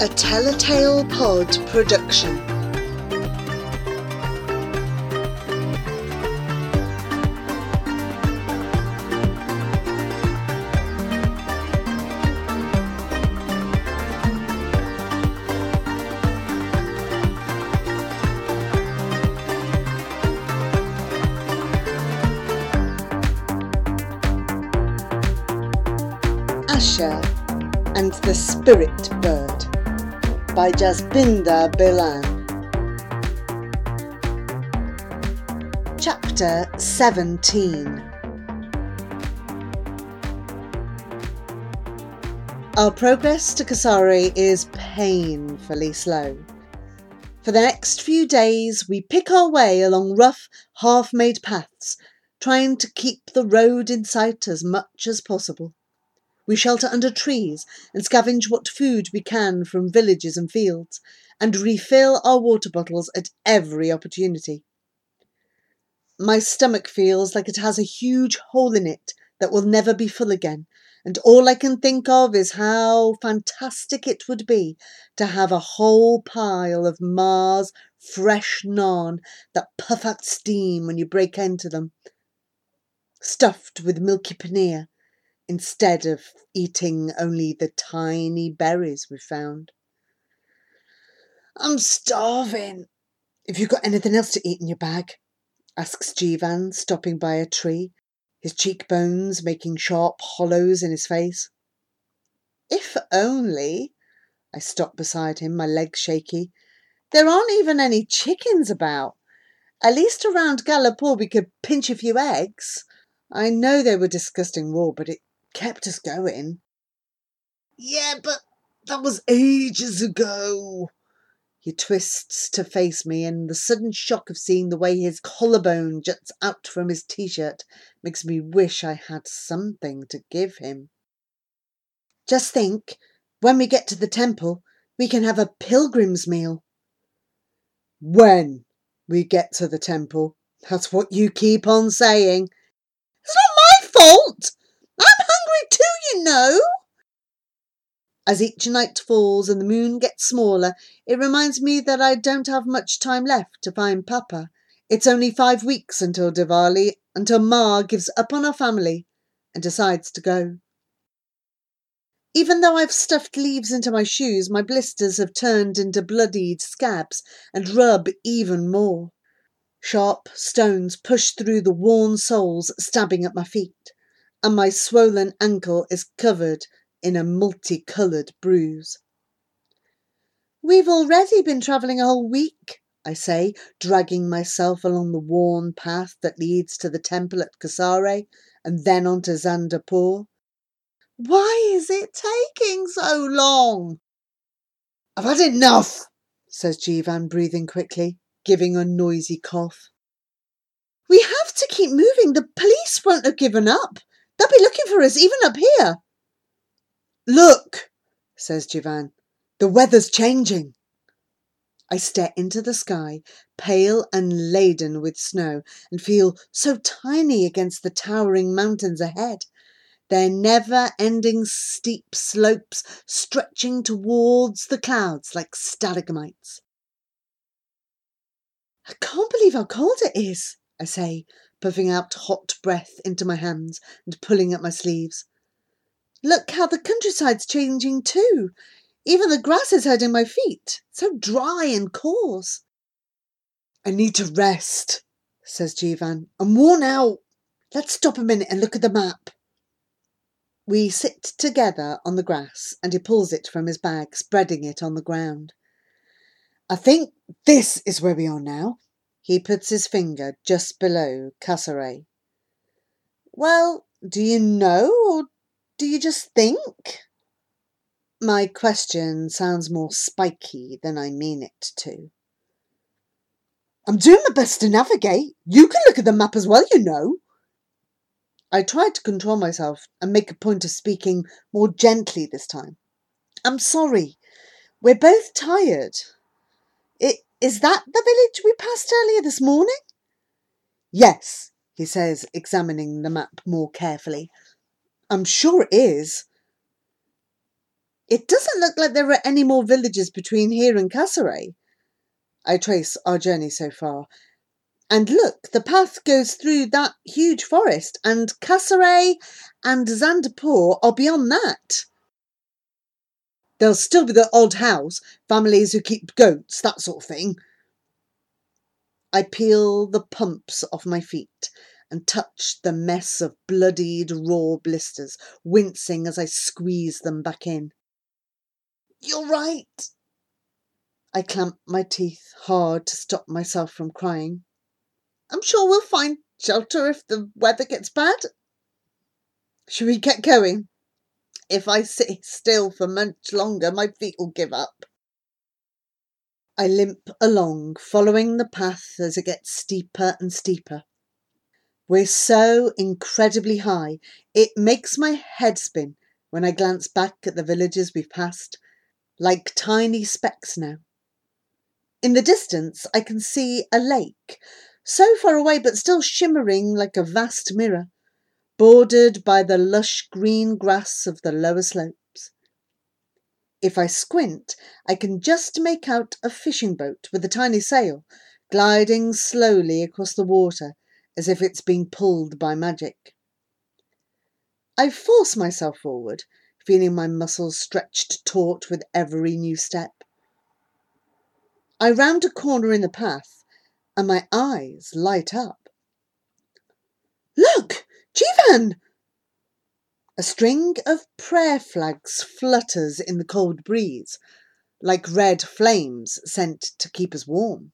A Telltale Pod production. Asha and the Spirit Bird by Jasbinder Bilan. Chapter 17 Our progress to Kasari is painfully slow. For the next few days, we pick our way along rough, half made paths, trying to keep the road in sight as much as possible. We shelter under trees and scavenge what food we can from villages and fields, and refill our water bottles at every opportunity. My stomach feels like it has a huge hole in it that will never be full again, and all I can think of is how fantastic it would be to have a whole pile of Ma's fresh naan that puff out steam when you break into them, stuffed with milky paneer instead of eating only the tiny berries we found. I'm starving. Have you got anything else to eat in your bag? asks Jivan, stopping by a tree, his cheekbones making sharp hollows in his face. If only. I stop beside him, my legs shaky. There aren't even any chickens about. At least around Galapur we could pinch a few eggs. I know they were disgusting raw, but it kept us going. Yeah, but that was ages ago. He twists to face me, and the sudden shock of seeing the way his collarbone juts out from his t shirt makes me wish I had something to give him. Just think, when we get to the temple, we can have a pilgrim's meal. When we get to the temple. That's what you keep on saying. It's not my fault! I'm hungry too, you know. As each night falls and the moon gets smaller, it reminds me that I don't have much time left to find Papa. It's only five weeks until Diwali, until Ma gives up on our family and decides to go. Even though I've stuffed leaves into my shoes, my blisters have turned into bloodied scabs and rub even more. Sharp stones push through the worn soles, stabbing at my feet, and my swollen ankle is covered in a multicoloured bruise. We've already been travelling a whole week, I say, dragging myself along the worn path that leads to the temple at Kasare and then on to Zandapur. Why is it taking so long? I've had enough, says Jivan, breathing quickly, giving a noisy cough. We have to keep moving. The police won't have given up. They'll be looking for us even up here. Look, says Jivan. The weather's changing. I stare into the sky, pale and laden with snow, and feel so tiny against the towering mountains ahead, their never ending steep slopes stretching towards the clouds like stalagmites. I can't believe how cold it is, I say, puffing out hot breath into my hands and pulling at my sleeves. Look how the countryside's changing too. Even the grass is hurting my feet, so dry and coarse. I need to rest, says Jivan. I'm worn out. Let's stop a minute and look at the map. We sit together on the grass and he pulls it from his bag, spreading it on the ground. I think this is where we are now. He puts his finger just below Kasare. Well, do you know or do you just think? My question sounds more spiky than I mean it to. I'm doing my best to navigate. You can look at the map as well, you know. I tried to control myself and make a point of speaking more gently this time. I'm sorry. We're both tired. It, is that the village we passed earlier this morning? Yes, he says, examining the map more carefully. I'm sure it is. It doesn't look like there are any more villages between here and Kasserey. I trace our journey so far. And look, the path goes through that huge forest, and Kasserey and Zandapur are beyond that. There'll still be the odd house, families who keep goats, that sort of thing. I peel the pumps off my feet and touch the mess of bloodied raw blisters, wincing as I squeeze them back in. You're right. I clamp my teeth hard to stop myself from crying. I'm sure we'll find shelter if the weather gets bad. Should we get going? If I sit still for much longer, my feet will give up. I limp along, following the path as it gets steeper and steeper. We're so incredibly high, it makes my head spin when I glance back at the villages we've passed like tiny specks now. In the distance, I can see a lake, so far away but still shimmering like a vast mirror, bordered by the lush green grass of the lower slopes. If I squint, I can just make out a fishing boat with a tiny sail, gliding slowly across the water as if it's being pulled by magic. I force myself forward feeling my muscles stretched taut with every new step. I round a corner in the path, and my eyes light up. Look, Jivan! A string of prayer flags flutters in the cold breeze, like red flames sent to keep us warm.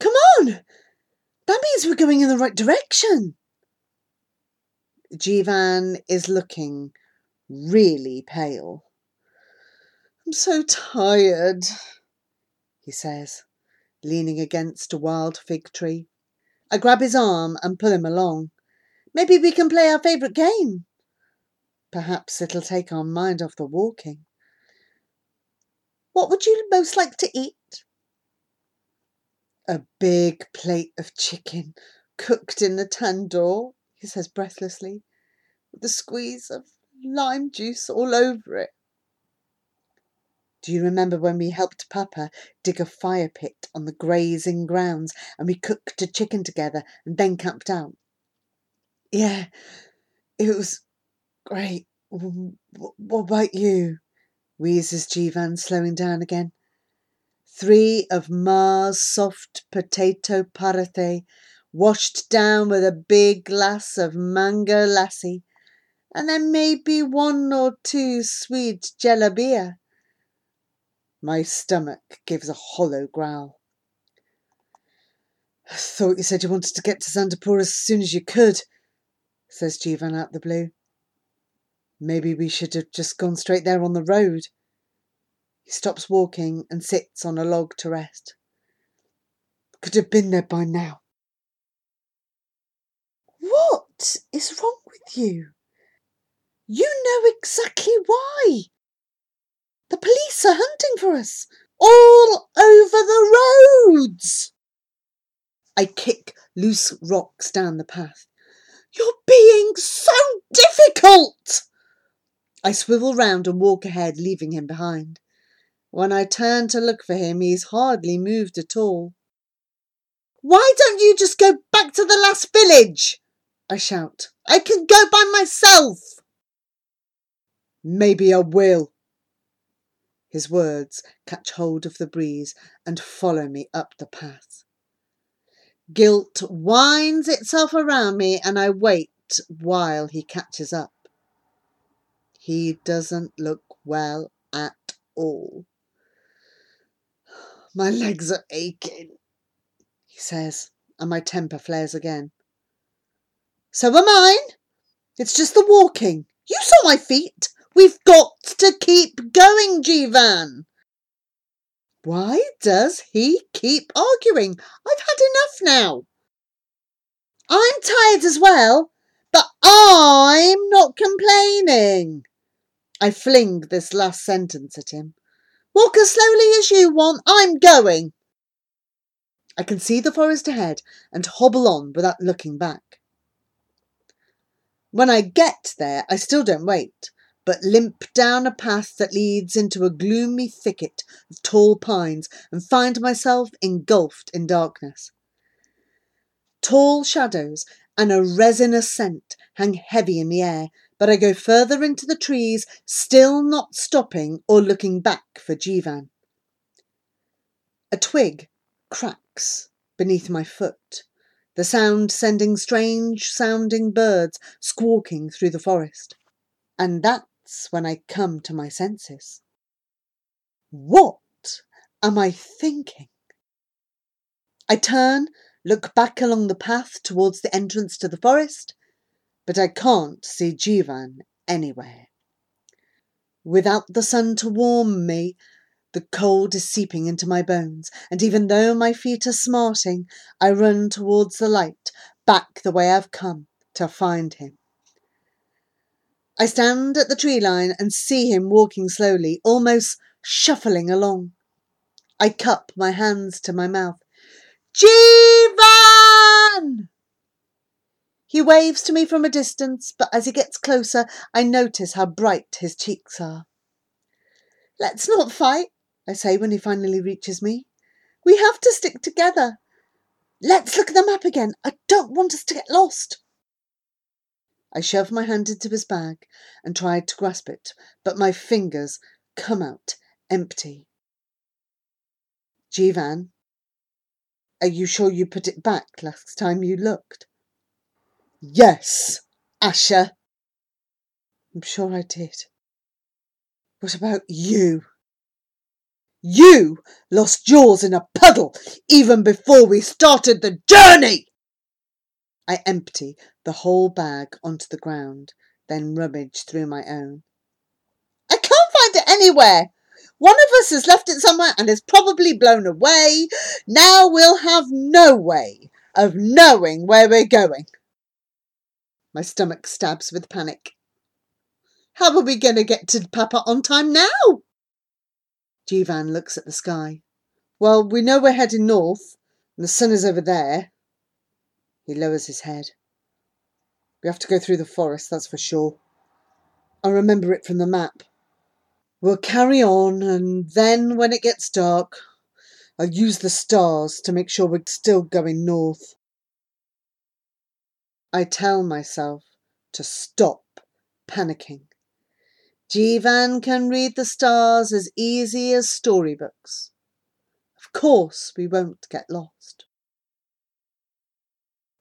Come on! That means we're going in the right direction. Jivan is looking really pale. I'm so tired, he says, leaning against a wild fig tree. I grab his arm and pull him along. Maybe we can play our favourite game. Perhaps it'll take our mind off the walking. What would you most like to eat? A big plate of chicken cooked in the tandoor, he says breathlessly, with a squeeze of lime juice all over it. Do you remember when we helped Papa dig a fire pit on the grazing grounds and we cooked a chicken together and then camped out? Yeah, it was great. What about you? wheezes Jivan, slowing down again. Three of Ma's soft potato parathe, washed down with a big glass of mango lassi and then maybe one or two sweet jalabia. My stomach gives a hollow growl. I thought you said you wanted to get to Zandapur as soon as you could, says Jivan out the blue. Maybe we should have just gone straight there on the road. He stops walking and sits on a log to rest. Could have been there by now. What is wrong with you? You know exactly why. The police are hunting for us all over the roads. I kick loose rocks down the path. You're being so difficult. I swivel round and walk ahead, leaving him behind. When I turn to look for him, he's hardly moved at all. Why don't you just go back to the last village? I shout. I can go by myself. Maybe I will. His words catch hold of the breeze and follow me up the path. Guilt winds itself around me, and I wait while he catches up. He doesn't look well at all. My legs are aching, he says, and my temper flares again. So are mine. It's just the walking. You saw my feet. We've got to keep going, Jivan. Why does he keep arguing? I've had enough now. I'm tired as well, but I'm not complaining. I fling this last sentence at him. Walk as slowly as you want. I'm going. I can see the forest ahead and hobble on without looking back. When I get there, I still don't wait but limp down a path that leads into a gloomy thicket of tall pines and find myself engulfed in darkness. Tall shadows and a resinous scent hang heavy in the air, but I go further into the trees, still not stopping or looking back for Jivan. A twig cracks beneath my foot, the sound sending strange sounding birds squawking through the forest. And that's when I come to my senses. What am I thinking? I turn, look back along the path towards the entrance to the forest, but I can't see Jivan anywhere. Without the sun to warm me, the cold is seeping into my bones, and even though my feet are smarting, I run towards the light, back the way I've come, to find him. I stand at the tree line and see him walking slowly, almost shuffling along. I cup my hands to my mouth. Jivan! He waves to me from a distance, but as he gets closer, I notice how bright his cheeks are. Let's not fight, I say when he finally reaches me. We have to stick together. Let's look at the map again. I don't want us to get lost. I shove my hand into his bag and try to grasp it, but my fingers come out empty. Jivan, are you sure you put it back last time you looked? Yes, Asha. I'm sure I did. What about you? You lost yours in a puddle even before we started the journey. I empty the whole bag onto the ground, then rummage through my own. I can't find it anywhere. One of us has left it somewhere and is probably blown away. Now we'll have no way of knowing where we're going. My stomach stabs with panic. How are we going to get to Papa on time now? Jivan looks at the sky. Well, we know we're heading north, and the sun is over there. He lowers his head. We have to go through the forest, that's for sure. I remember it from the map. We'll carry on, and then when it gets dark, I'll use the stars to make sure we're still going north. I tell myself to stop panicking. Jivan can read the stars as easy as storybooks. Of course, we won't get lost.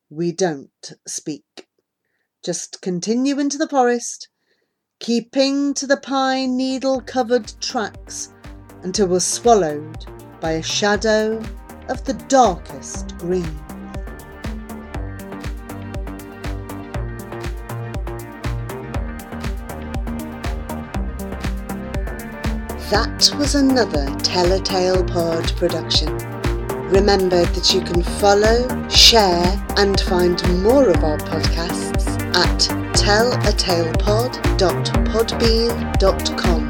We don't speak. Just continue into the forest, keeping to the pine needle covered tracks until we're swallowed by a shadow of the darkest green. That was another Tell a Tale Pod production. Remember that you can follow, share, and find more of our podcasts at tellatalepod.podbean.com.